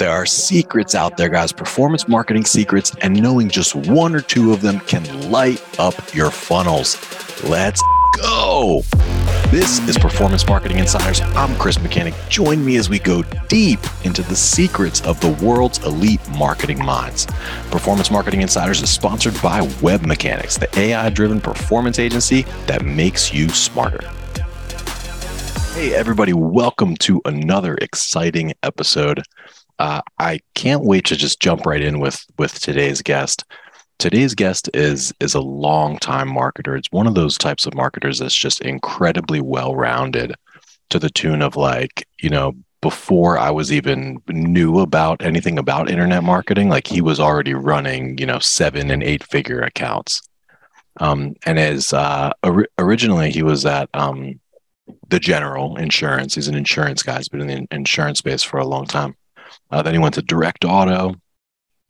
There are secrets out there, guys, performance marketing secrets, and knowing just one or two of them can light up your funnels. Let's go. This is Performance Marketing Insiders. I'm Chris Mechanic. Join me as we go deep into the secrets of the world's elite marketing minds. Performance Marketing Insiders is sponsored by WebMechanix, the AI driven performance agency that makes you smarter. Hey, everybody, welcome to another exciting episode. Uh, I can't wait to just jump right in with with today's guest. Today's guest is is a long time marketer. It's one of those types of marketers that's just incredibly well rounded to the tune of like, you know, before I was even knew about anything about internet marketing, like he was already running, you know, seven and eight figure accounts. Um, and as uh, or- originally he was at um, the General Insurance. He's an insurance guy. He's been in the insurance space for a long time. Uh, then he went to Direct Auto,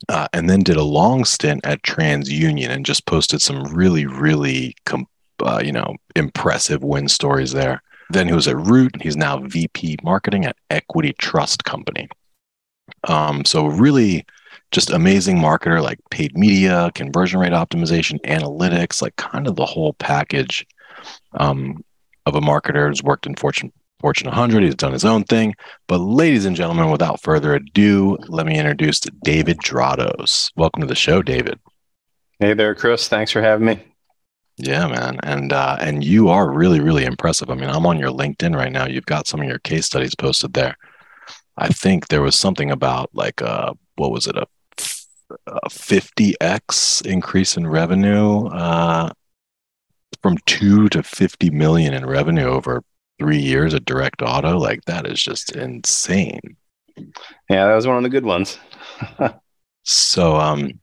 uh, and then did a long stint at TransUnion and just posted some really, really, com- uh, you know, impressive win stories there. Then he was at Root. He's now VP marketing at Equity Trust Company. Um, so really, just amazing marketer, like paid media, conversion rate optimization, analytics, like kind of the whole package um, of a marketer who's worked in Fortune Fortune 100. He's done his own thing. But, ladies and gentlemen, without further ado, let me introduce David Drotos. Welcome to the show, David. Hey there, Chris. Thanks for having me. Yeah, man, and uh, and you are really really impressive. I mean, I'm on your LinkedIn right now. You've got some of your case studies posted there. I think there was something about like uh, what was it a, a 50x increase in revenue uh, from two to 50 million in revenue over three years of direct auto like that is just insane. Yeah that was one of the good ones. So um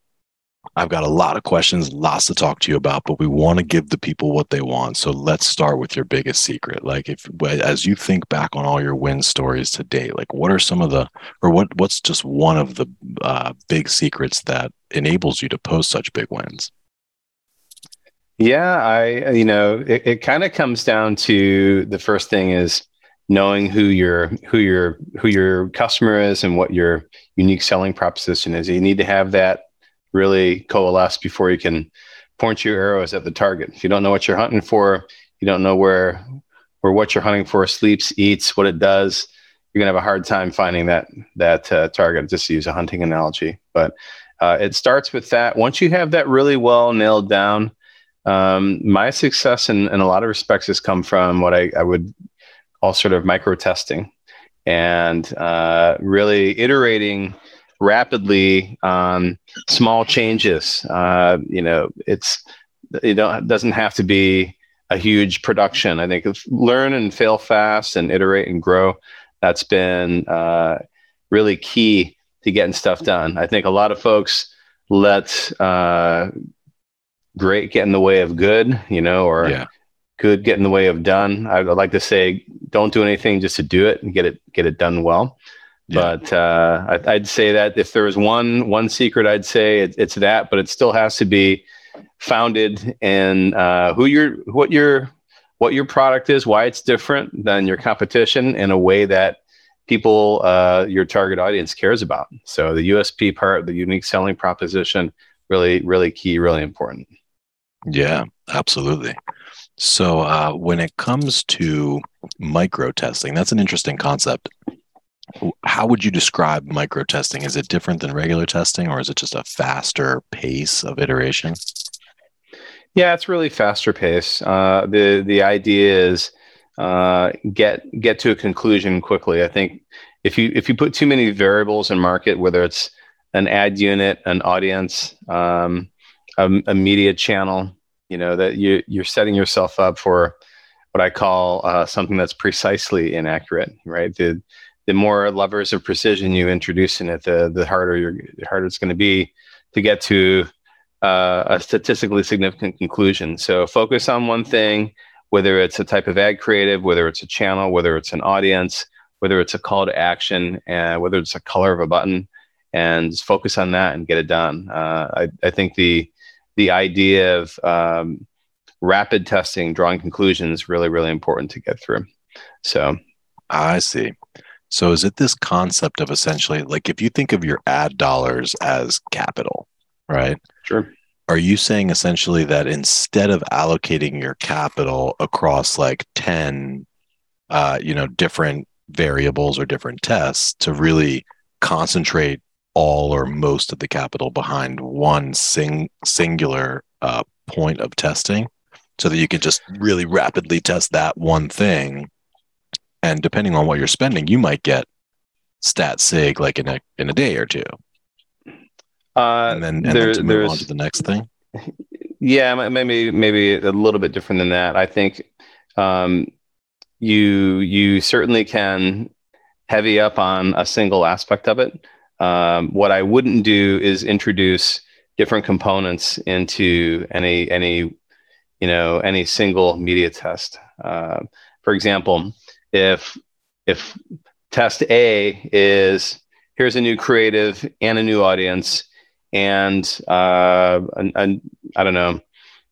i've got a lot of questions lots to talk to you about but we want to give the people what they want. So let's start with your biggest secret. Like if as you think back on all your win stories to date like what are some of the or what what's just one of the uh, big secrets that enables you to post such big wins yeah, I you know it, it kind of comes down to the first thing is knowing who your who your who your customer is and what your unique selling proposition is. You need to have that really coalesce before you can point your arrows at the target. If you don't know what you're hunting for, you don't know where where what you're hunting for sleeps, eats, what it does. You're gonna have a hard time finding that that uh, target. Just to use a hunting analogy, but uh, it starts with that. Once you have that really well nailed down, um, my success in, in a lot of respects has come from what I, I would call sort of micro testing and uh, really iterating rapidly on small changes. Uh, you know, it's it don't doesn't have to be a huge production. I think learn and fail fast and iterate and grow. That's been uh, really key to getting stuff done. I think a lot of folks let uh, great get in the way of good, you know, or yeah. good get in the way of done. I would like to say, don't do anything just to do it and get it get it done well. Yeah. But uh, I, would say that if there was one one secret, I'd say it, it's that. But it still has to be founded in uh, who your what your what your product is, why it's different than your competition, in a way that people uh, your target audience cares about. So the USP part, the unique selling proposition, really really key, really important. Yeah, absolutely. So uh, when it comes to micro testing, that's an interesting concept. How would you describe micro testing? Is it different than regular testing, or is it just a faster pace of iteration? Yeah, it's really faster pace. Uh, the the idea is uh, get get to a conclusion quickly. I think if you if you put too many variables in market, whether it's an ad unit, an audience, um, a, a media channel, you know that you you're setting yourself up for what I call uh, something that's precisely inaccurate, right? The the more levers of precision you introduce in it, the the harder you're the harder it's going to be to get to uh, a statistically significant conclusion. So focus on one thing, whether it's a type of ad creative, whether it's a channel, whether it's an audience, whether it's a call to action, and whether it's a color of a button, and focus on that and get it done. Uh, I, I think the the idea of um, rapid testing, drawing conclusions, really, really important to get through. So, I see. So is it this concept of essentially like if you think of your ad dollars as capital, right? Sure. Are you saying essentially that instead of allocating your capital across like 10 uh, you know, different variables or different tests to really concentrate all or most of the capital behind one sing- singular uh, point of testing so that you can just really rapidly test that one thing. And depending on what you're spending you might get stat sig like in a in a day or two. Uh, and then and there, then to move on to the next thing. Yeah maybe maybe a little bit different than that. I think um, you you certainly can heavy up on a single aspect of it um, what i wouldn't do is introduce different components into any any you know any single media test uh, for example if if test A is here's a new creative and a new audience and uh, a, a, I don't know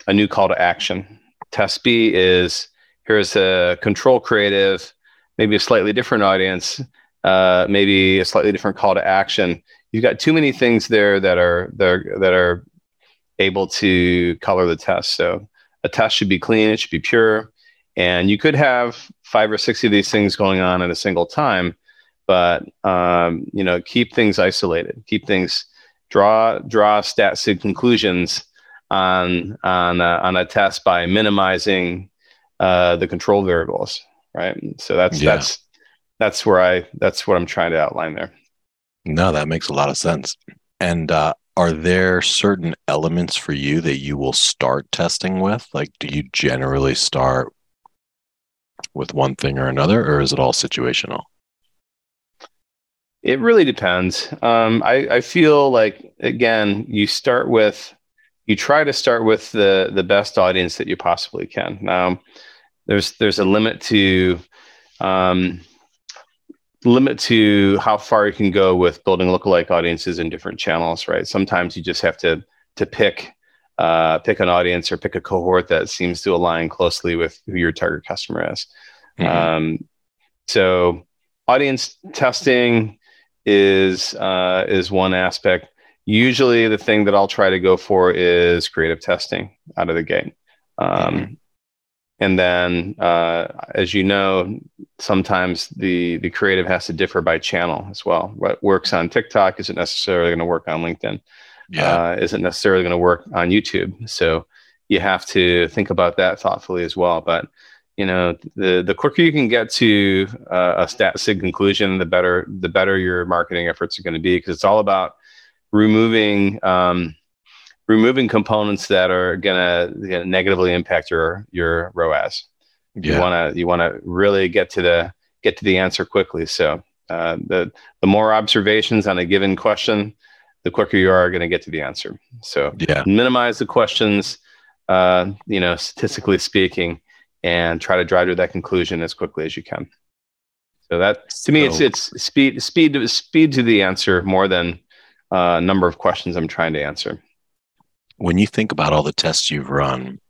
a new call to action. Test B is here's a control creative, maybe a slightly different audience, uh, maybe a slightly different call to action. You've got too many things there that are that are, that are able to color the test. So a test should be clean, it should be pure. And you could have five or six of these things going on at a single time, but um, you know, keep things isolated, keep things draw draw stat sig conclusions on on a, on a test by minimizing uh, the control variables, right? So that's yeah. that's that's where I that's what I'm trying to outline there. No, that makes a lot of sense. And uh, are there certain elements for you that you will start testing with? Like, do you generally start with one thing or another, or is it all situational? It really depends. Um, I, I feel like again, you start with you try to start with the the best audience that you possibly can. Now, there's there's a limit to um, limit to how far you can go with building lookalike audiences in different channels, right? Sometimes you just have to to pick uh, pick an audience or pick a cohort that seems to align closely with who your target customer is. Mm-hmm. Um, so audience testing is uh, is one aspect. Usually, the thing that I'll try to go for is creative testing out of the gate. Um, mm-hmm. And then, uh, as you know, sometimes the the creative has to differ by channel as well. What works on TikTok isn't necessarily going to work on LinkedIn yeah. uh, isn't necessarily going to work on YouTube. So you have to think about that thoughtfully as well. But you know, the the quicker you can get to uh, a stat sig conclusion, the better the better your marketing efforts are going to be because it's all about removing um, removing components that are going to negatively impact your your ROAS. Yeah. You want to you want to really get to the get to the answer quickly. So uh, the the more observations on a given question, the quicker you are going to get to the answer. So yeah. minimize the questions, uh, you know, statistically speaking, and try to drive to that conclusion as quickly as you can. So that to me, it's it's speed speed to speed to the answer more than uh, number of questions I'm trying to answer. When you think about all the tests you've run,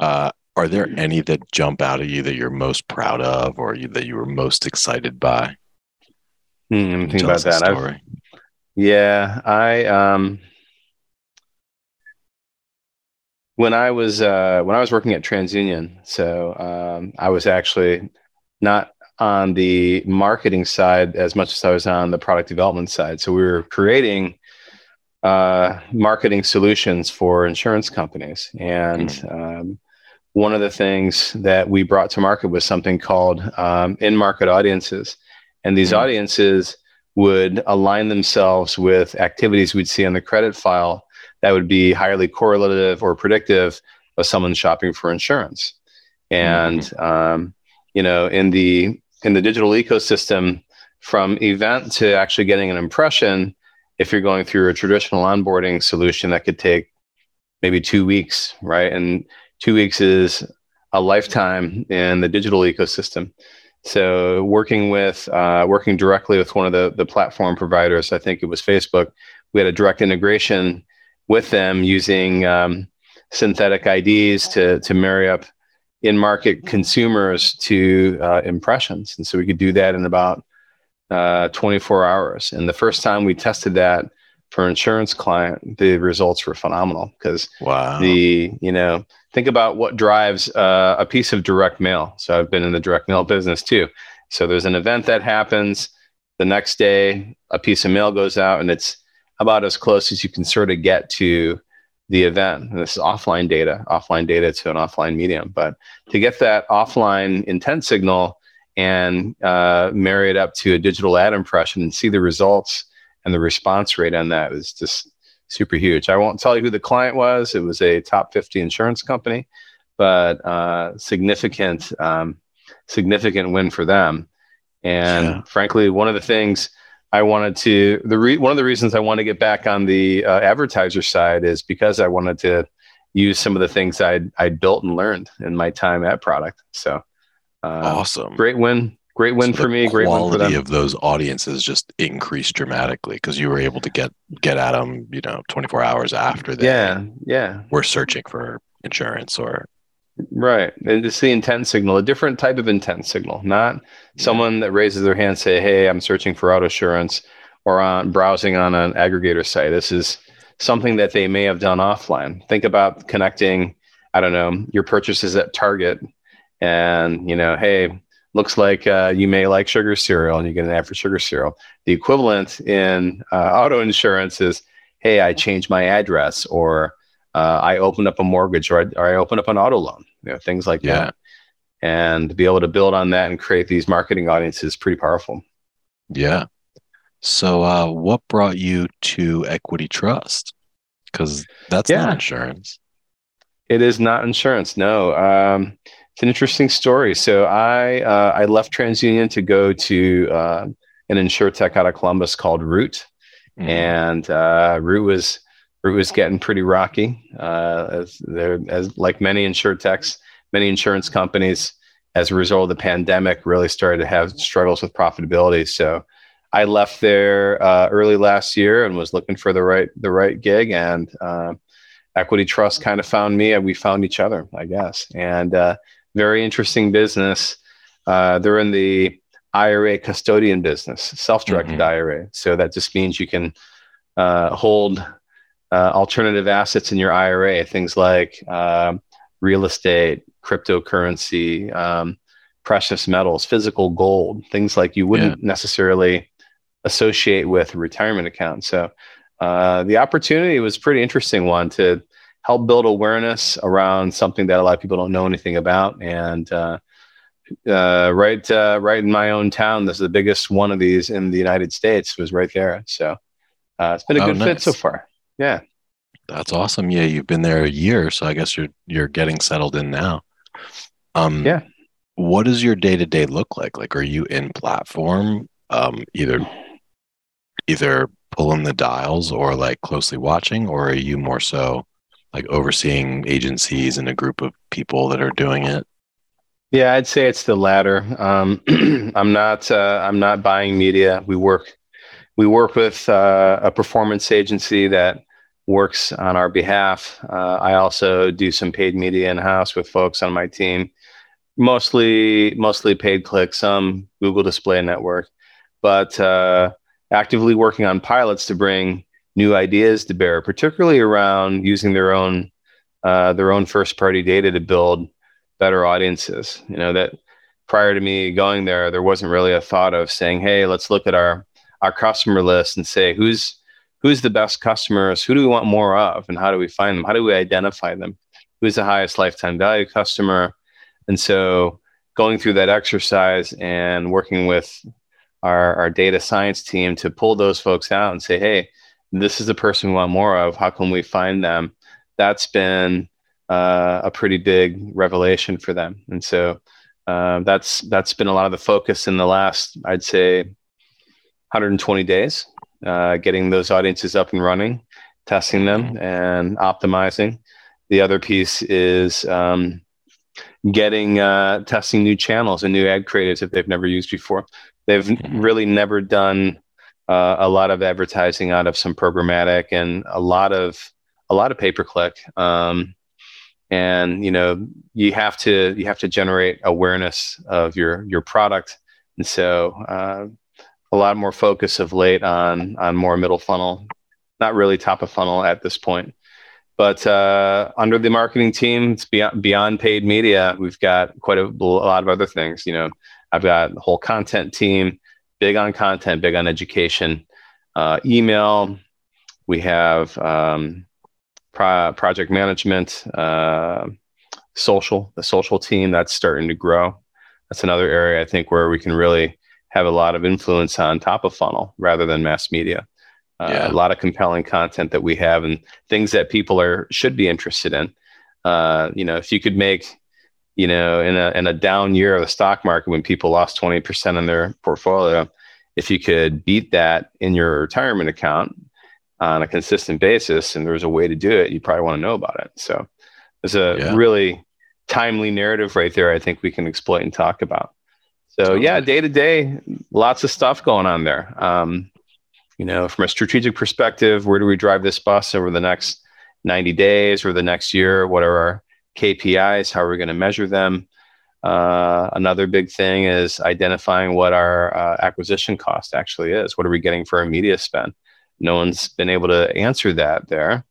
uh, are there any that jump out at you that you're most proud of, or you, that you were most excited by? Hmm, think about that. Yeah, I um when I was uh, when I was working at TransUnion, so um, I was actually not on the marketing side as much as I was on the product development side. So we were creating uh, marketing solutions for insurance companies, and mm-hmm. um, one of the things that we brought to market was something called um, in-market audiences, and these mm-hmm. audiences would align themselves with activities we'd see on the credit file that would be highly correlative or predictive of someone shopping for insurance. And mm-hmm. um, you know, in the in the digital ecosystem, from event to actually getting an impression, if you're going through a traditional onboarding solution, that could take maybe two weeks, right? And two weeks is a lifetime in the digital ecosystem. So working with uh, working directly with one of the the platform providers, I think it was Facebook, we had a direct integration with them using um, synthetic IDs to to marry up in market consumers to uh, impressions, and so we could do that in about uh, 24 hours. And the first time we tested that for an insurance client, the results were phenomenal because wow. the you know think about what drives uh, a piece of direct mail. So I've been in the direct mail business too. So there's an event that happens. The next day, a piece of mail goes out, and it's about as close as you can sort of get to the event. And this is offline data, offline data to an offline medium. But to get that offline intent signal and uh, marry it up to a digital ad impression and see the results and the response rate on that was just super huge. I won't tell you who the client was. It was a top 50 insurance company, but uh, significant, um, significant win for them. And yeah. frankly, one of the things I wanted to the re- one of the reasons I want to get back on the uh, advertiser side is because I wanted to use some of the things I'd I'd built and learned in my time at product. So uh, awesome, great win, great win so for me. Great win for them. Quality of those audiences just increased dramatically because you were able to get get at them, you know, 24 hours after they yeah yeah were searching for insurance or Right. And it's the intent signal, a different type of intent signal, not yeah. someone that raises their hand, say, Hey, I'm searching for auto insurance or on browsing on an aggregator site. This is something that they may have done offline. Think about connecting, I don't know, your purchases at Target and, you know, hey, looks like uh, you may like sugar cereal and you get an ad for sugar cereal. The equivalent in uh, auto insurance is, hey, I changed my address or uh, I opened up a mortgage or I, or I opened up an auto loan, you know, things like yeah. that. And to be able to build on that and create these marketing audiences is pretty powerful. Yeah. So, uh, what brought you to Equity Trust? Because that's yeah. not insurance. It is not insurance. No. Um, it's an interesting story. So I uh, I left TransUnion to go to uh, an insure tech out of Columbus called Root, mm-hmm. and uh, Root was Root was getting pretty rocky. Uh, as there, as like many insure techs, many insurance companies, as a result of the pandemic, really started to have struggles with profitability. So, I left there uh, early last year and was looking for the right the right gig, and uh, Equity Trust kind of found me, and we found each other, I guess. And uh, very interesting business. Uh, they're in the IRA custodian business, self-directed mm-hmm. IRA. So that just means you can uh, hold uh, alternative assets in your IRA, things like uh, real estate, cryptocurrency, um, precious metals, physical gold, things like you wouldn't yeah. necessarily associate with a retirement account. So uh, the opportunity was pretty interesting one to help build awareness around something that a lot of people don't know anything about. And uh, uh, right, uh, right in my own town, this is the biggest one of these in the United States. Was right there. So uh, it's been a oh, good nice. fit so far. Yeah. That's awesome. Yeah, you've been there a year, so I guess you're you're getting settled in now. Um yeah. What does your day to day look like? Like are you in platform um either either pulling the dials or like closely watching or are you more so like overseeing agencies and a group of people that are doing it? Yeah, I'd say it's the latter. Um, I'm not. Uh, I'm not buying media. We work. We work with uh, a performance agency that works on our behalf. Uh, I also do some paid media in house with folks on my team, mostly mostly paid clicks, some Google Display Network, but uh, actively working on pilots to bring new ideas to bear, particularly around using their own uh, their own first party data to build better audiences. You know that prior to me going there, there wasn't really a thought of saying, "Hey, let's look at our our customer list and say who's who's the best customers, who do we want more of, and how do we find them? How do we identify them? Who's the highest lifetime value customer? And so going through that exercise and working with our, our data science team to pull those folks out and say, hey, this is the person we want more of. How can we find them? That's been uh, a pretty big revelation for them. And so uh, that's that's been a lot of the focus in the last, I'd say, 120 days uh, getting those audiences up and running, testing them, mm-hmm. and optimizing. The other piece is um, getting uh, testing new channels and new ad creatives that they've never used before. They've mm-hmm. really never done uh, a lot of advertising out of some programmatic and a lot of a lot of pay per click. Um, and you know you have to you have to generate awareness of your your product and so uh, a lot more focus of late on on more middle funnel, not really top of funnel at this point. But uh, under the marketing team, it's beyond, beyond paid media. We've got quite a, a lot of other things. You know, I've got a whole content team, big on content, big on education, uh, email. We have um, pro- project management, uh, social, the social team that's starting to grow. That's another area I think where we can really have a lot of influence on top of funnel rather than mass media. Uh, yeah. A lot of compelling content that we have and things that people are should be interested in. Uh, you know, if you could make, you know, in a in a down year of the stock market when people lost twenty percent in their portfolio, if you could beat that in your retirement account on a consistent basis, and there's a way to do it, you probably want to know about it. So, there's a yeah. really timely narrative right there. I think we can exploit and talk about. So yeah, day to day, lots of stuff going on there. Um, you know, from a strategic perspective, where do we drive this bus over the next 90 days or the next year? What are our KPIs? How are we going to measure them? Uh, another big thing is identifying what our uh, acquisition cost actually is. What are we getting for our media spend? No one's been able to answer that there,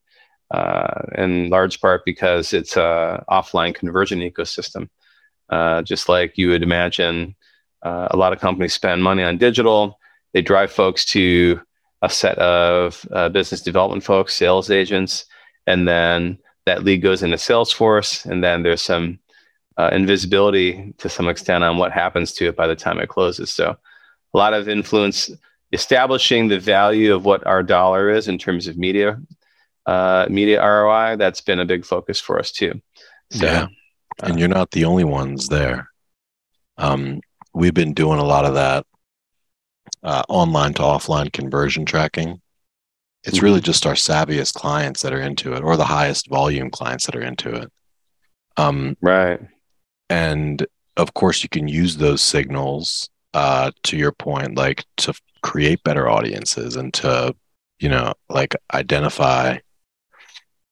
uh, in large part because it's a offline conversion ecosystem. Uh, just like you would imagine uh, a lot of companies spend money on digital. They drive folks to a set of uh, business development folks, sales agents, and then that lead goes into Salesforce, and then there's some uh, invisibility to some extent on what happens to it by the time it closes. So, a lot of influence establishing the value of what our dollar is in terms of media uh, media ROI. That's been a big focus for us too. So, yeah, and you're not the only ones there. Um, we've been doing a lot of that uh, online to offline conversion tracking. It's mm-hmm. really just our savviest clients that are into it, or the highest volume clients that are into it. Um, right. And of course, you can use those signals uh, to your point, like to create better audiences and to, you know, like identify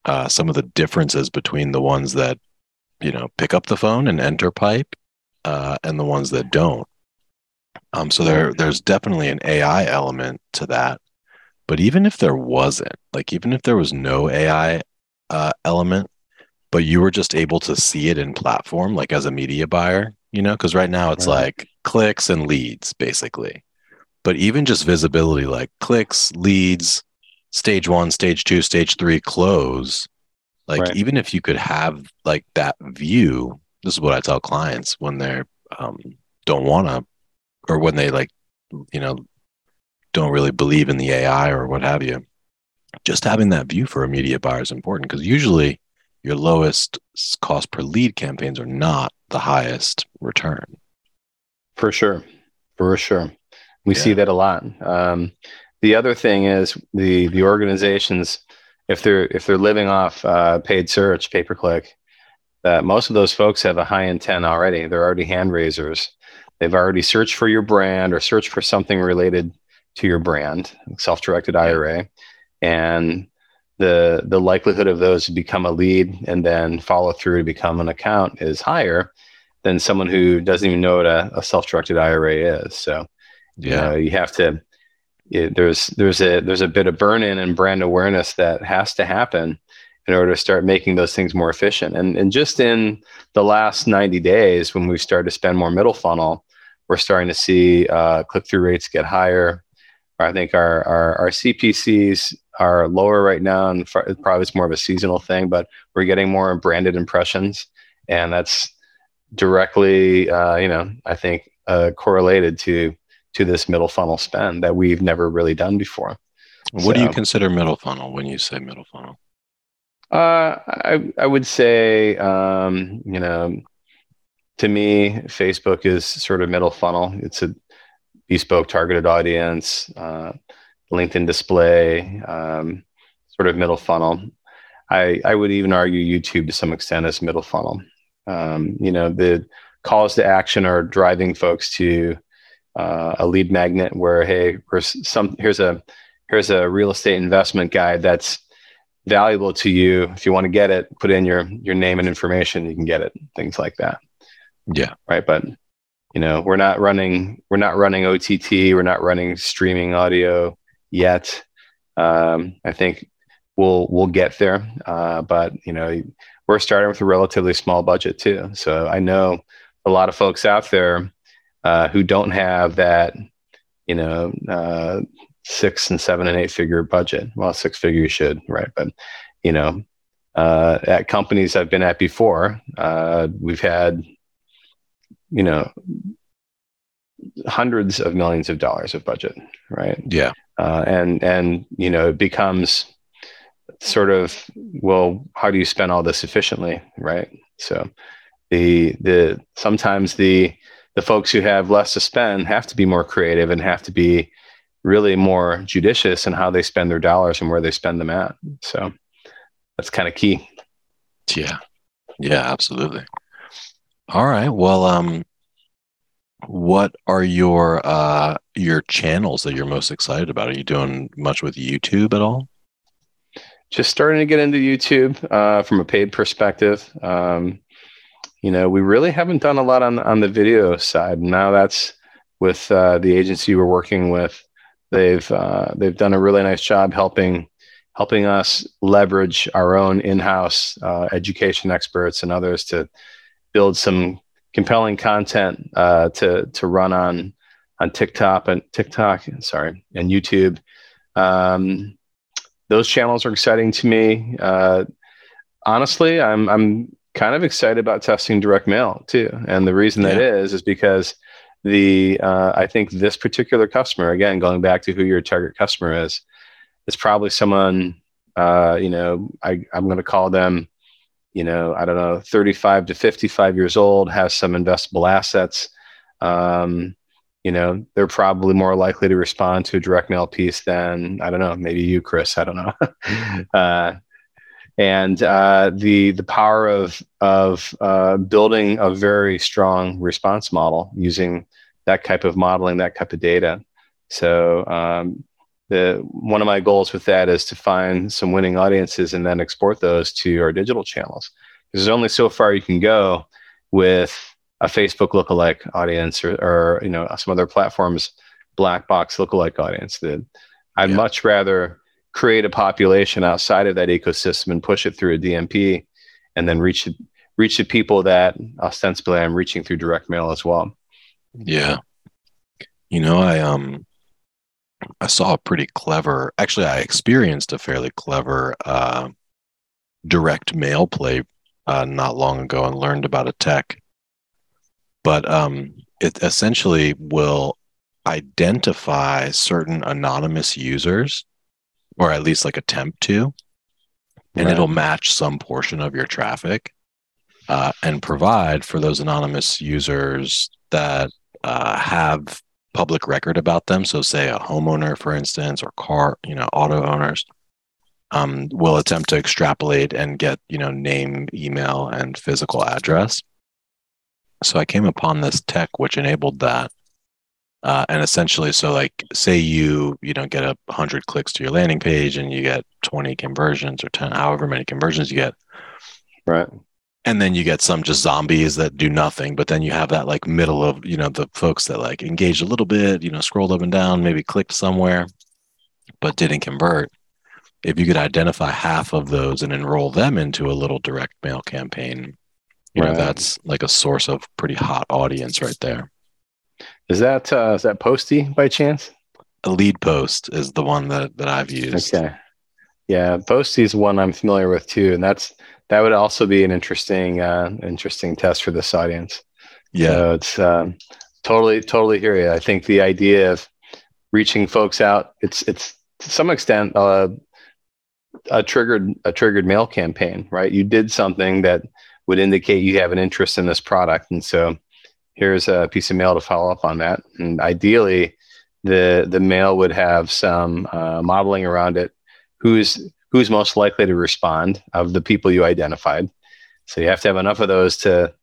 uh, some of the differences between the ones that, you know, pick up the phone and enter pipe uh, and the ones that don't. Um, so there, there's definitely an AI element to that. But even if there wasn't, like even if there was no AI uh, element, but you were just able to see it in platform, like as a media buyer, you know, because right now it's right. like clicks and leads, basically. But even just visibility, like clicks, leads, stage one, stage two, stage three, close. Like right. even if you could have like that view, this is what I tell clients when they're um, don't want to, or when they like, you know, don't really believe in the AI or what have you. Just having that view for a media buyer is important because usually your lowest cost per lead campaigns are not the highest return. For sure, for sure, we yeah. see that a lot. Um, the other thing is the the organizations, if they're if they're living off uh, paid search, pay per click, that most of those folks have a high intent already. They're already hand raisers. They've already searched for your brand or searched for something related to your brand, self-directed IRA, and the the likelihood of those to become a lead and then follow through to become an account is higher than someone who doesn't even know what a, a self-directed IRA is. So, yeah, you, know, you have to. It, there's there's a there's a bit of burn-in and brand awareness that has to happen in order to start making those things more efficient. And, and just in the last 90 days, when we started to spend more middle funnel, we're starting to see uh, click through rates get higher. I think our, our, our CPCs are lower right now, and probably it's more of a seasonal thing, but we're getting more branded impressions. And that's directly, uh, you know, I think uh, correlated to to this middle funnel spend that we've never really done before. What so, do you consider middle funnel when you say middle funnel? Uh, I I would say um, you know, to me, Facebook is sort of middle funnel. It's a bespoke targeted audience, uh, LinkedIn display, um, sort of middle funnel. I I would even argue YouTube to some extent as middle funnel. Um, you know, the calls to action are driving folks to uh, a lead magnet where hey, here's some here's a here's a real estate investment guide that's valuable to you if you want to get it put in your your name and information you can get it things like that yeah right but you know, we're not running we're not running OTT, we're not running streaming audio yet. Um, I think we'll we'll get there, uh, but you know, we're starting with a relatively small budget too. So I know a lot of folks out there uh, who don't have that, you know, uh, six and seven and eight figure budget. Well, six figure you should, right? But you know, uh, at companies I've been at before, uh, we've had, you know, hundreds of millions of dollars of budget, right? Yeah. Uh, and and you know, it becomes sort of well, how do you spend all this efficiently, right? So the the sometimes the the folks who have less to spend have to be more creative and have to be really more judicious in how they spend their dollars and where they spend them at. So that's kind of key. Yeah. Yeah, absolutely. All right. Well, um, what are your uh your channels that you're most excited about? Are you doing much with YouTube at all? Just starting to get into YouTube uh, from a paid perspective. Um, you know, we really haven't done a lot on on the video side. Now that's with uh, the agency we're working with. They've uh, they've done a really nice job helping helping us leverage our own in-house uh, education experts and others to build some compelling content uh, to to run on on TikTok and TikTok, sorry, and YouTube. Um, those channels are exciting to me. Uh, honestly, I'm I'm kind of excited about testing direct mail too, and the reason yeah. that is is because the uh, I think this particular customer, again, going back to who your target customer is, is probably someone uh, you know I I'm going to call them you know I don't know 35 to 55 years old, has some investable assets. Um, you know they're probably more likely to respond to a direct mail piece than I don't know maybe you Chris I don't know. uh, and uh, the the power of of uh, building a very strong response model using that type of modeling, that type of data. So um, the one of my goals with that is to find some winning audiences and then export those to our digital channels. Because There's only so far you can go with a Facebook lookalike audience or, or you know some other platforms black box lookalike audience. That I'd yeah. much rather create a population outside of that ecosystem and push it through a DMP, and then reach reach the people that ostensibly I'm reaching through direct mail as well. Yeah. You know, I um I saw a pretty clever actually I experienced a fairly clever uh direct mail play uh not long ago and learned about a tech. But um it essentially will identify certain anonymous users or at least like attempt to and right. it'll match some portion of your traffic uh, and provide for those anonymous users that uh, have public record about them. So, say a homeowner, for instance, or car, you know, auto owners, um, will attempt to extrapolate and get, you know, name, email, and physical address. So, I came upon this tech which enabled that. Uh, and essentially, so like, say you you know get a hundred clicks to your landing page, and you get twenty conversions or ten, however many conversions you get. Right and then you get some just zombies that do nothing but then you have that like middle of you know the folks that like engaged a little bit you know scrolled up and down maybe clicked somewhere but didn't convert. If you could identify half of those and enroll them into a little direct mail campaign you right. know that's like a source of pretty hot audience right there. Is that uh is that Postie by chance? A LeadPost is the one that that i've used. Okay. Yeah Postie is one i'm familiar with too and that's that would also be an interesting uh, interesting test for this audience. Yeah, so it's um, totally totally hear you. I think the idea of reaching folks out it's it's to some extent uh, a triggered a triggered mail campaign, right? You did something that would indicate you have an interest in this product, and so here's a piece of mail to follow up on that. And ideally, the the mail would have some uh, modeling around it. Who's who's most likely to respond of the people you identified. So you have to have enough of those to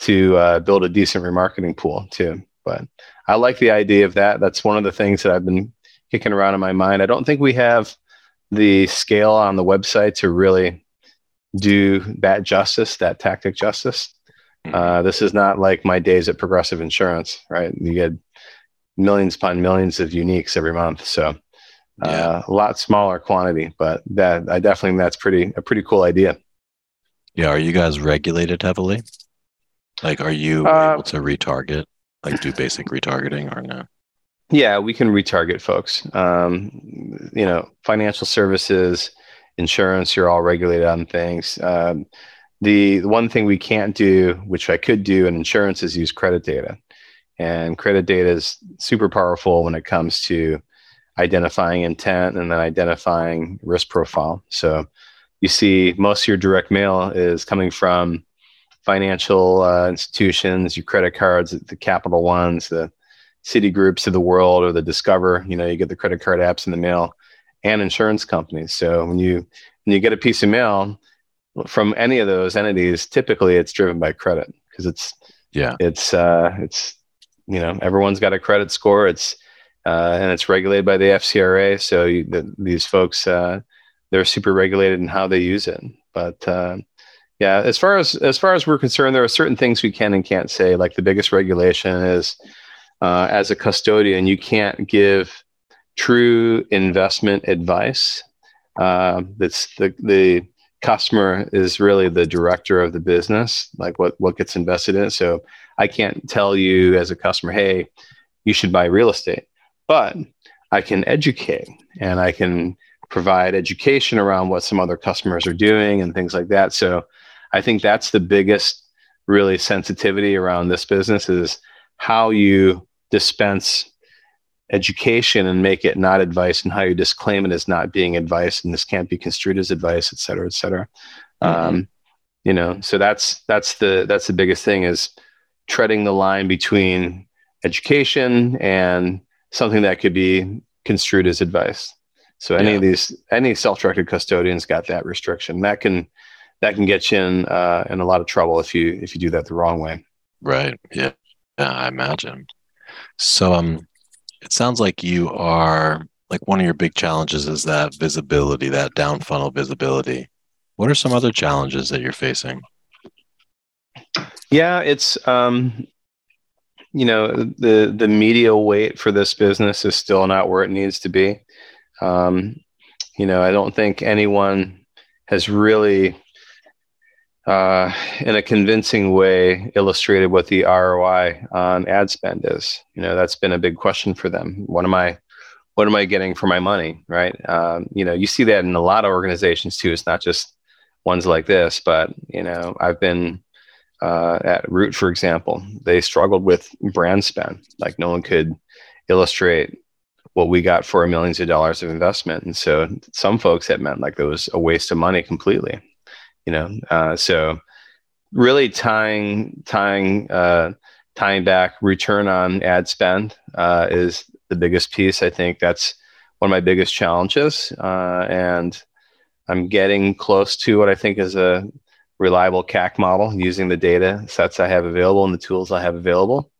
to uh, build a decent remarketing pool too. But I like the idea of that. That's one of the things that I've been kicking around in my mind. I don't think we have the scale on the website to really do that justice, that tactic justice. Mm-hmm. Uh, this is not like my days at Progressive Insurance, right? You get millions upon millions of uniques every month, so yeah. a lot smaller quantity. But that I definitely that's pretty a pretty cool idea. Yeah, are you guys regulated heavily? Like, are you uh, able to retarget, like do basic retargeting or no? Yeah, we can retarget folks. Um, you know, financial services, insurance, you're all regulated on things. Um, the, the one thing we can't do, which I could do in insurance, is use credit data. And credit data is super powerful when it comes to identifying intent and then identifying risk profile. So you see most of your direct mail is coming from financial uh, institutions, your credit cards, the capital ones, the Citigroups of the world or the discover. You know you get the credit card apps in the mail and insurance companies. So when you when you get a piece of mail from any of those entities typically it's driven by credit because it's yeah. it's uh it's you know everyone's got a credit score. It's uh, and it's regulated by the FCRA so you, the, these folks uh, they're super regulated in how they use it but uh, yeah as far as as far as we're concerned there are certain things we can and can't say like the biggest regulation is uh, as a custodian, you can't give true investment advice. Uh, that's the the customer is really the director of the business, like what what gets invested in. So I can't tell you as a customer, hey, you should buy real estate, but I can educate and I can provide education around what some other customers are doing and things like that. So I think that's the biggest really sensitivity around this business is how you dispense education and make it not advice and how you disclaim it as not being advice and this can't be construed as advice et cetera et cetera mm-hmm. um, you know so that's that's the that's the biggest thing is treading the line between education and something that could be construed as advice so any yeah. of these any self-directed custodians got that restriction that can that can get you in uh, in a lot of trouble if you if you do that the wrong way right yeah yeah i imagine so um it sounds like you are like one of your big challenges is that visibility, that down funnel visibility. What are some other challenges that you're facing? Yeah, it's um you know, the the media weight for this business is still not where it needs to be. Um, you know, I don't think anyone has really uh, in a convincing way illustrated what the ROI on ad spend is. You know, that's been a big question for them. What am I, what am I getting for my money? Right. Um, you know, you see that in a lot of organizations too. It's not just ones like this, but you know, I've been uh, at Root, for example. They struggled with brand spend. Like no one could illustrate what we got for millions of dollars of investment, and so some folks it meant like it was a waste of money completely you know uh, so really tying tying uh, tying back return on ad spend uh, is the biggest piece i think that's one of my biggest challenges uh, and i'm getting close to what i think is a reliable cac model using the data sets i have available and the tools i have available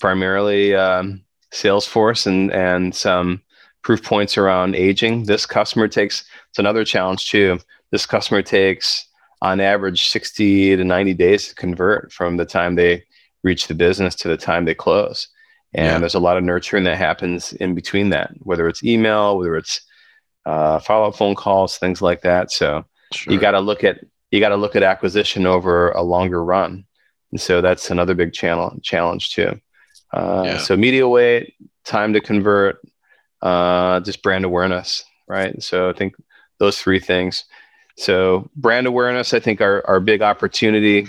primarily um, salesforce and and some proof points around aging this customer takes it's another challenge too this customer takes on average 60 to 90 days to convert from the time they reach the business to the time they close. And yeah. there's a lot of nurturing that happens in between that, whether it's email, whether it's uh, follow up phone calls, things like that. So sure. you got to look at you got to look at acquisition over a longer run, and so that's another big channel challenge too. Uh, yeah. So media weight, time to convert, uh, just brand awareness, right? So I think those three things. So brand awareness, I think our, our big opportunity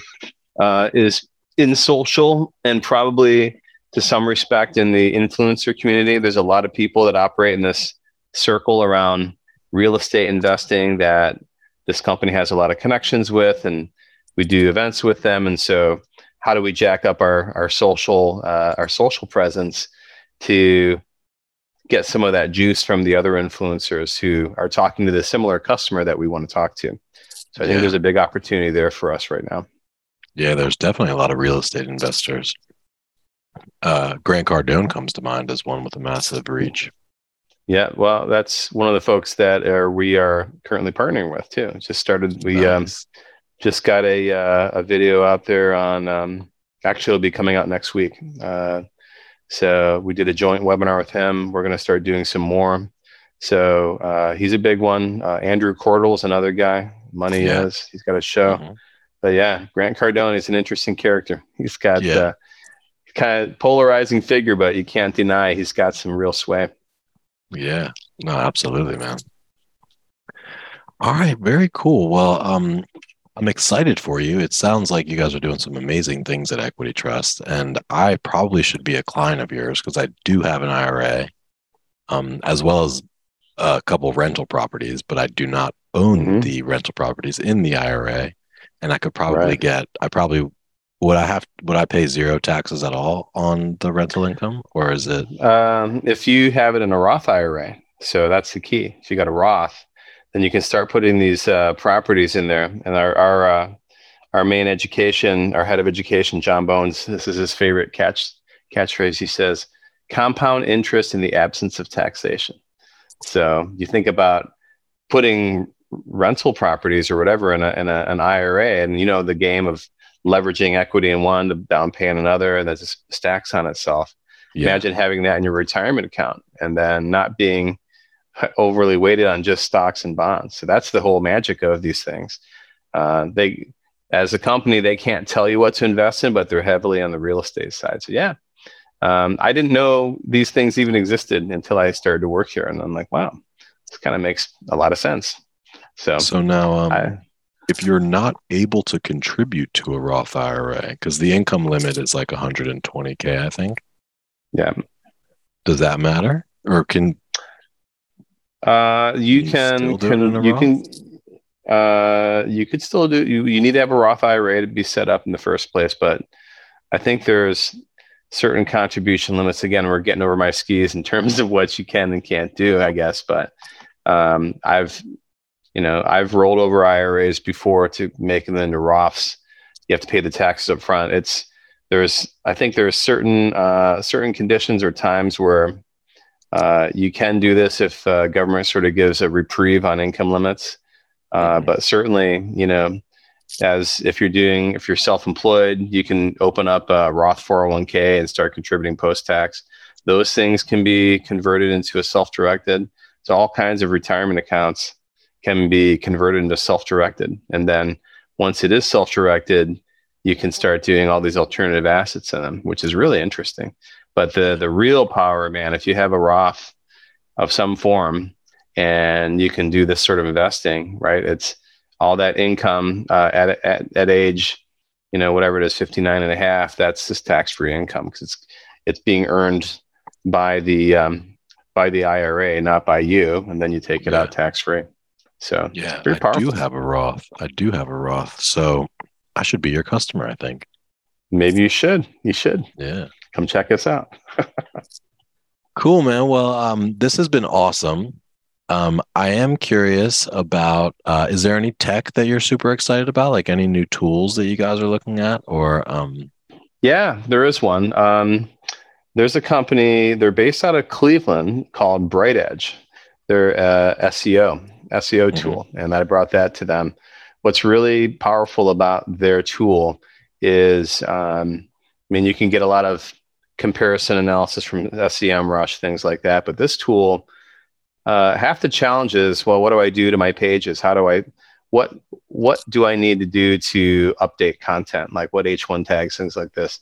uh, is in social and probably to some respect in the influencer community. There's a lot of people that operate in this circle around real estate investing that this company has a lot of connections with and we do events with them. And so how do we jack up our, our social, uh, our social presence to get some of that juice from the other influencers who are talking to the similar customer that we want to talk to. So I think yeah. there's a big opportunity there for us right now. Yeah, there's definitely a lot of real estate investors. Uh, Grant Cardone comes to mind as one with a massive reach. Yeah, well, that's one of the folks that are, we are currently partnering with too. Just started we um, nice. um, just got a uh, a video out there on. Um, actually, it'll be coming out next week. Uh, so we did a joint webinar with him. We're going to start doing some more. So uh, he's a big one. Uh, Andrew Cordell is another guy. Money yeah. is. He's got a show. Mm-hmm. But yeah, Grant Cardone is an interesting character. He's got yeah. uh, kind of polarizing figure, but you can't deny he's got some real sway. Yeah, no, absolutely, man. All right, very cool. Well, um, I'm excited for you. It sounds like you guys are doing some amazing things at Equity Trust, and I probably should be a client of yours because I do have an IRA, um, as well as a couple rental properties, but I do not own mm-hmm. the rental properties in the IRA, and I could probably right. get. I probably would I have would I pay zero taxes at all on the rental income, or is it? Um, if you have it in a Roth IRA, so that's the key. If you got a Roth, then you can start putting these uh, properties in there. And our our uh, our main education, our head of education, John Bones, this is his favorite catch catchphrase. He says, "Compound interest in the absence of taxation." So you think about putting rental properties or whatever in, a, in a, an IRA, and you know the game of leveraging equity in one to down pay in another, and that just stacks on itself. Yeah. Imagine having that in your retirement account and then not being overly weighted on just stocks and bonds. So that's the whole magic of these things. Uh, they, as a company, they can't tell you what to invest in, but they're heavily on the real estate side. So yeah, um, I didn't know these things even existed until I started to work here, and I'm like, wow, this kind of makes a lot of sense. So so now, um, I, if you're not able to contribute to a Roth IRA, because the income limit is like 120k, I think. Yeah. Does that matter, or can uh, you, you can, can you can uh, you could still do you, you need to have a Roth IRA to be set up in the first place, but I think there's certain contribution limits. Again, we're getting over my skis in terms of what you can and can't do, I guess. But um, I've you know I've rolled over IRAs before to make them into Roths. You have to pay the taxes up front. It's there's I think there's certain uh, certain conditions or times where uh, you can do this if uh, government sort of gives a reprieve on income limits. Uh. But certainly, you know, as if you're doing, if you're self-employed, you can open up a Roth 401k and start contributing post-tax. Those things can be converted into a self-directed. So all kinds of retirement accounts can be converted into self-directed. And then once it is self-directed, you can start doing all these alternative assets in them, which is really interesting. But the the real power, man, if you have a Roth of some form and you can do this sort of investing, right? It's all that income uh, at, at, at age, you know, whatever it is, 59 and a half, that's just tax-free income because it's, it's being earned by the, um, by the IRA, not by you. And then you take it yeah. out tax-free. So yeah, I do have a Roth. I do have a Roth. So I should be your customer, I think. Maybe you should. You should. Yeah come check us out. cool, man. Well, um, this has been awesome. Um, I am curious about uh, is there any tech that you're super excited about, like any new tools that you guys are looking at, or um... yeah, there is one. Um, there's a company. They're based out of Cleveland called BrightEdge. They're uh, SEO SEO mm-hmm. tool, and I brought that to them. What's really powerful about their tool is, um, I mean, you can get a lot of comparison analysis from SEMrush, things like that. But this tool, uh, half the challenge is, well, what do I do to my pages? How do I, what, what do I need to do to update content? Like what H1 tags, things like this.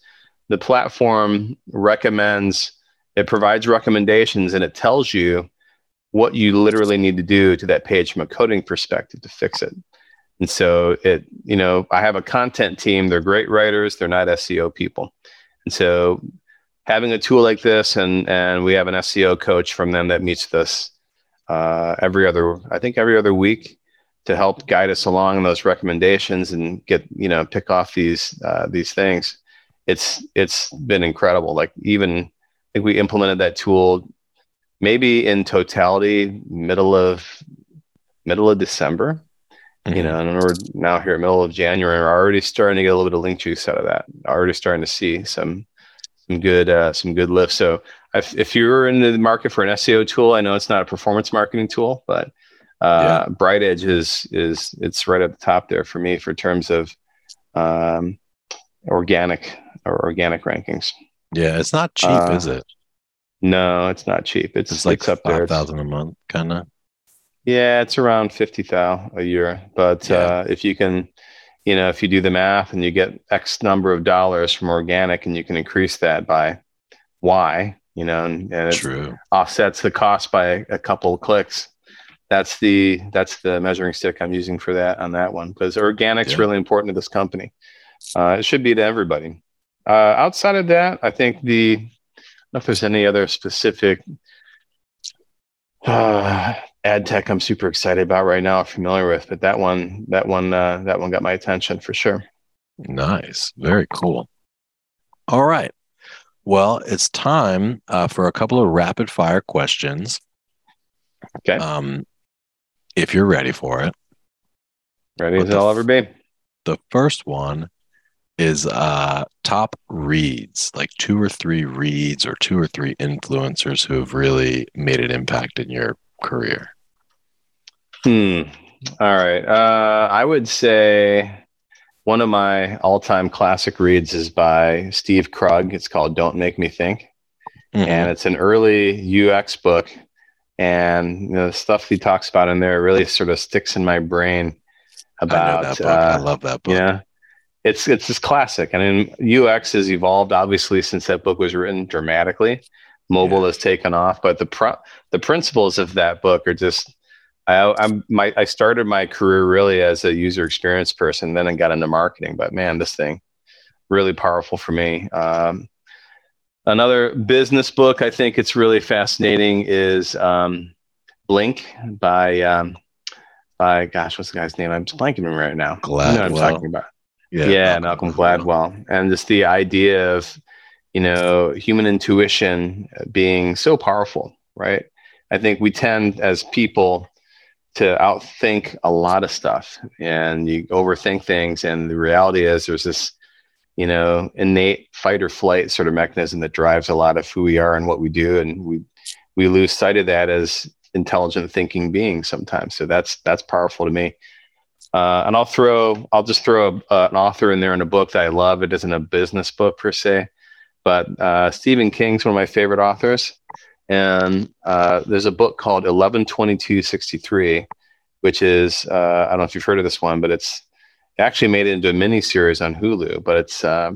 The platform recommends, it provides recommendations and it tells you what you literally need to do to that page from a coding perspective to fix it. And so it, you know, I have a content team. They're great writers. They're not SEO people. And so having a tool like this, and and we have an SEO coach from them that meets with us uh, every other, I think every other week, to help guide us along those recommendations and get you know pick off these uh, these things. It's it's been incredible. Like even I think we implemented that tool maybe in totality middle of middle of December. Mm-hmm. You know, and we're now here middle of January. We're already starting to get a little bit of link juice out of that. Already starting to see some some good uh, some good lift. So if, if you're in the market for an SEO tool, I know it's not a performance marketing tool, but Uh, yeah. BrightEdge is is it's right at the top there for me for terms of um, organic or organic rankings. Yeah, it's not cheap, uh, is it? No, it's not cheap. It's, it's like it's up five thousand a month, kind of. Yeah, it's around fifty thousand a year. But yeah. uh, if you can, you know, if you do the math and you get X number of dollars from organic, and you can increase that by Y, you know, and, and it offsets the cost by a couple of clicks. That's the that's the measuring stick I'm using for that on that one because organic's yeah. really important to this company. Uh, it should be to everybody. Uh, outside of that, I think the know if there's any other specific uh, ad tech I'm super excited about right now, familiar with, but that one, that one, uh, that one got my attention for sure. Nice, very cool. All right, well, it's time uh, for a couple of rapid fire questions. Okay. Um, if you're ready for it. Ready as I'll ever be. The first one is uh top reads, like two or three reads or two or three influencers who have really made an impact in your career. Hmm. All right. Uh I would say one of my all-time classic reads is by Steve Krug. It's called Don't Make Me Think. Mm-hmm. And it's an early UX book. And you know, the stuff he talks about in there really sort of sticks in my brain about I, uh, I love that book. Yeah it's it's just classic. I mean, UX has evolved obviously since that book was written dramatically. Mobile yeah. has taken off, but the pro- the principles of that book are just. I I'm my I started my career really as a user experience person, then I got into marketing. But man, this thing really powerful for me. Um, another business book I think it's really fascinating is um, Blink by um, by gosh, what's the guy's name? I'm blanking him right now. Glad. You know I'm talking about. Yeah, yeah Malcolm, Malcolm Gladwell. And just the idea of, you know, human intuition being so powerful, right? I think we tend as people to outthink a lot of stuff and you overthink things. And the reality is there's this, you know, innate fight or flight sort of mechanism that drives a lot of who we are and what we do. And we, we lose sight of that as intelligent thinking beings sometimes. So that's, that's powerful to me. Uh, and I'll throw, I'll just throw a, uh, an author in there in a book that I love. It isn't a business book per se, but uh, Stephen King's one of my favorite authors. And uh, there's a book called 11/22/63, which is, uh, I don't know if you've heard of this one, but it's actually made it into a mini series on Hulu. But it's, uh,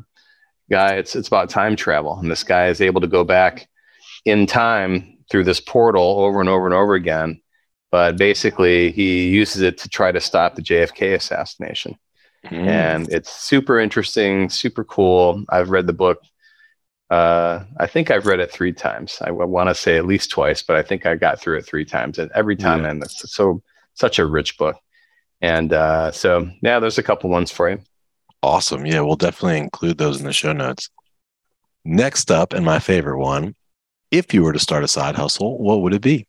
guy, it's, it's about time travel. And this guy is able to go back in time through this portal over and over and over again but basically he uses it to try to stop the JFK assassination. Mm. And it's super interesting, super cool. I've read the book. Uh, I think I've read it three times. I want to say at least twice, but I think I got through it three times. And every time, yeah. and it's so such a rich book. And uh, so, yeah, there's a couple ones for you. Awesome. Yeah, we'll definitely include those in the show notes. Next up, and my favorite one, if you were to start a side hustle, what would it be?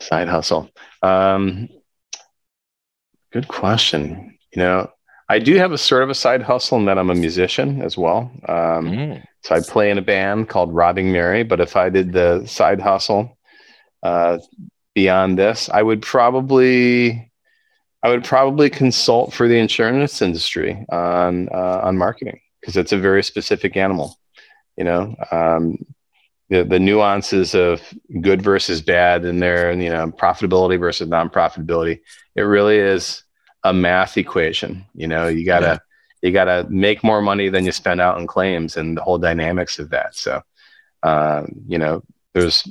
Side hustle. Um, good question. You know, I do have a sort of a side hustle in that I'm a musician as well. Um, mm. So I play in a band called Robbing Mary. But if I did the side hustle uh, beyond this, I would probably, I would probably consult for the insurance industry on uh, on marketing because it's a very specific animal. You know, um, the, the nuances of good versus bad in there, and their you know profitability versus non-profitability it really is a math equation. You know you gotta yeah. you gotta make more money than you spend out in claims and the whole dynamics of that. So um, you know there's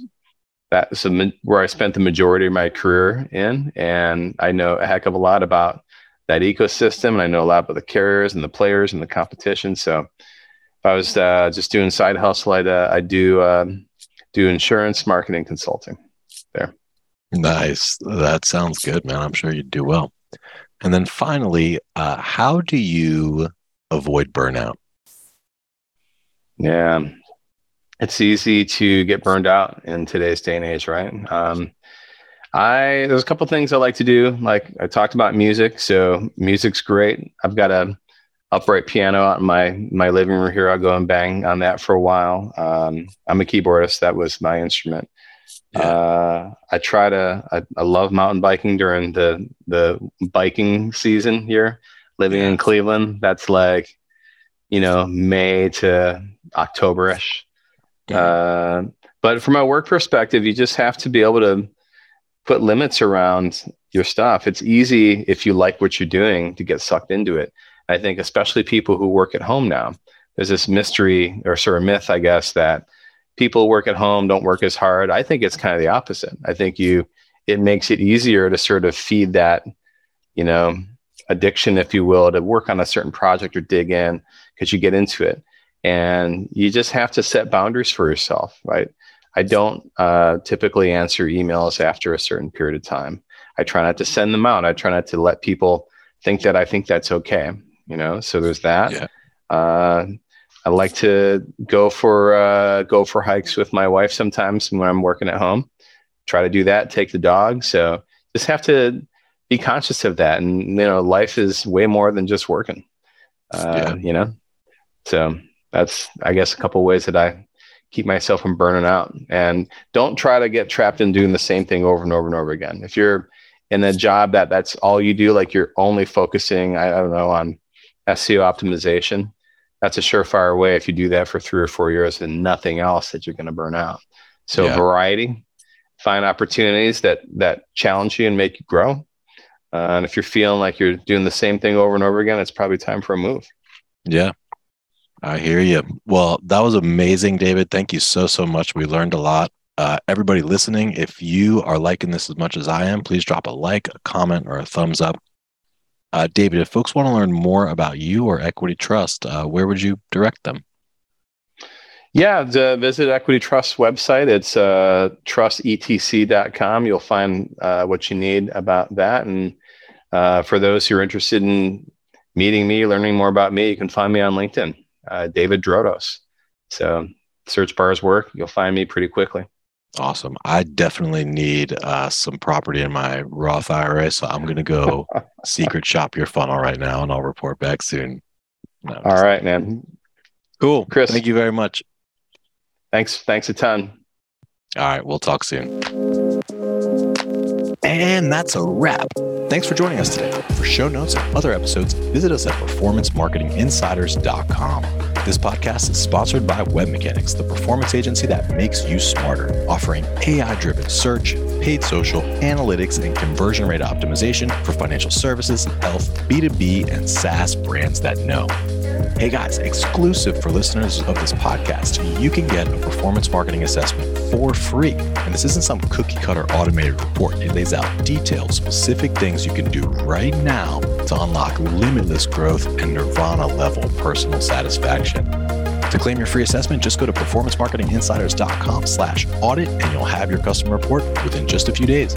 that's where i spent the majority of my career in and i know a heck of a lot about that ecosystem and i know a lot about the carriers and the players and the competition. So I was uh, just doing side hustle, I'd, uh, I do um, do insurance marketing consulting there. Nice. That sounds good, man. I'm sure you'd do well. And then finally, uh, how do you avoid burnout? Yeah, it's easy to get burned out in today's day and age, right? Um, I there's a couple things I like to do. Like I talked about music, so music's great. I've got a upright piano out in my my living room here. I'll go and bang on that for a while. Um, I'm a keyboardist. That was my instrument. Yeah. Uh, I try to. I, I, love mountain biking during the the biking season here. Living yeah. in Cleveland, that's like, you know, May to Octoberish. Yeah. Uh, but from a work perspective, you just have to be able to put limits around your stuff. It's easy if you like what you're doing to get sucked into it. I think especially people who work at home now. There's this mystery or sort of myth, I guess, that people work at home don't work as hard. I think it's kind of the opposite. I think you it makes it easier to sort of feed that, you know, addiction, if you will, to work on a certain project or dig in because you get into it. And you just have to set boundaries for yourself, right? I don't uh, typically answer emails after a certain period of time. I try not to send them out. I try not to let people think that I think that's okay. You know, so there's that. Yeah. Uh, I like to go for uh, go for hikes with my wife sometimes when I'm working at home. Try to do that. Take the dog. So just have to be conscious of that. And you know, life is way more than just working. Uh, yeah. You know, so that's I guess a couple ways that I keep myself from burning out. And don't try to get trapped in doing the same thing over and over and over again. If you're in a job that that's all you do, like you're only focusing, I, I don't know, on SEO optimization, that's a surefire way if you do that for three or four years and nothing else that you're going to burn out. So yeah. variety, find opportunities that that challenge you and make you grow. Uh, and if you're feeling like you're doing the same thing over and over again, it's probably time for a move. Yeah, I hear you. Well, that was amazing, David. Thank you so so much. We learned a lot. Uh, everybody listening, if you are liking this as much as I am, please drop a like, a comment, or a thumbs up. Uh, David, if folks want to learn more about you or Equity Trust, uh, where would you direct them? Yeah, visit Equity Trust website. It's uh, trustetc.com. You'll find uh, what you need about that. And uh, for those who are interested in meeting me, learning more about me, you can find me on LinkedIn, uh, David Drotos. So search bars work. You'll find me pretty quickly. Awesome. I definitely need uh, some property in my Roth IRA, so I'm going to go secret shop your funnel right now, and I'll report back soon. No, All right, man. Cool, Chris. Thank you very much. Thanks. Thanks a ton. All right, we'll talk soon. And that's a wrap. Thanks for joining us today. For show notes and other episodes, visit us at performancemarketinginsiders.com. This podcast is sponsored by WebMechanix, the performance agency that makes you smarter, offering AI driven search, paid social, analytics, and conversion rate optimization for financial services, health, B2B, and SaaS brands that know. Hey guys, exclusive for listeners of this podcast, you can get a performance marketing assessment for free. And this isn't some cookie cutter automated report. It lays out detailed, specific things you can do right now to unlock limitless growth and nirvana level personal satisfaction. To claim your free assessment, just go to performancemarketinginsiders.com slash audit and you'll have your customer report within just a few days.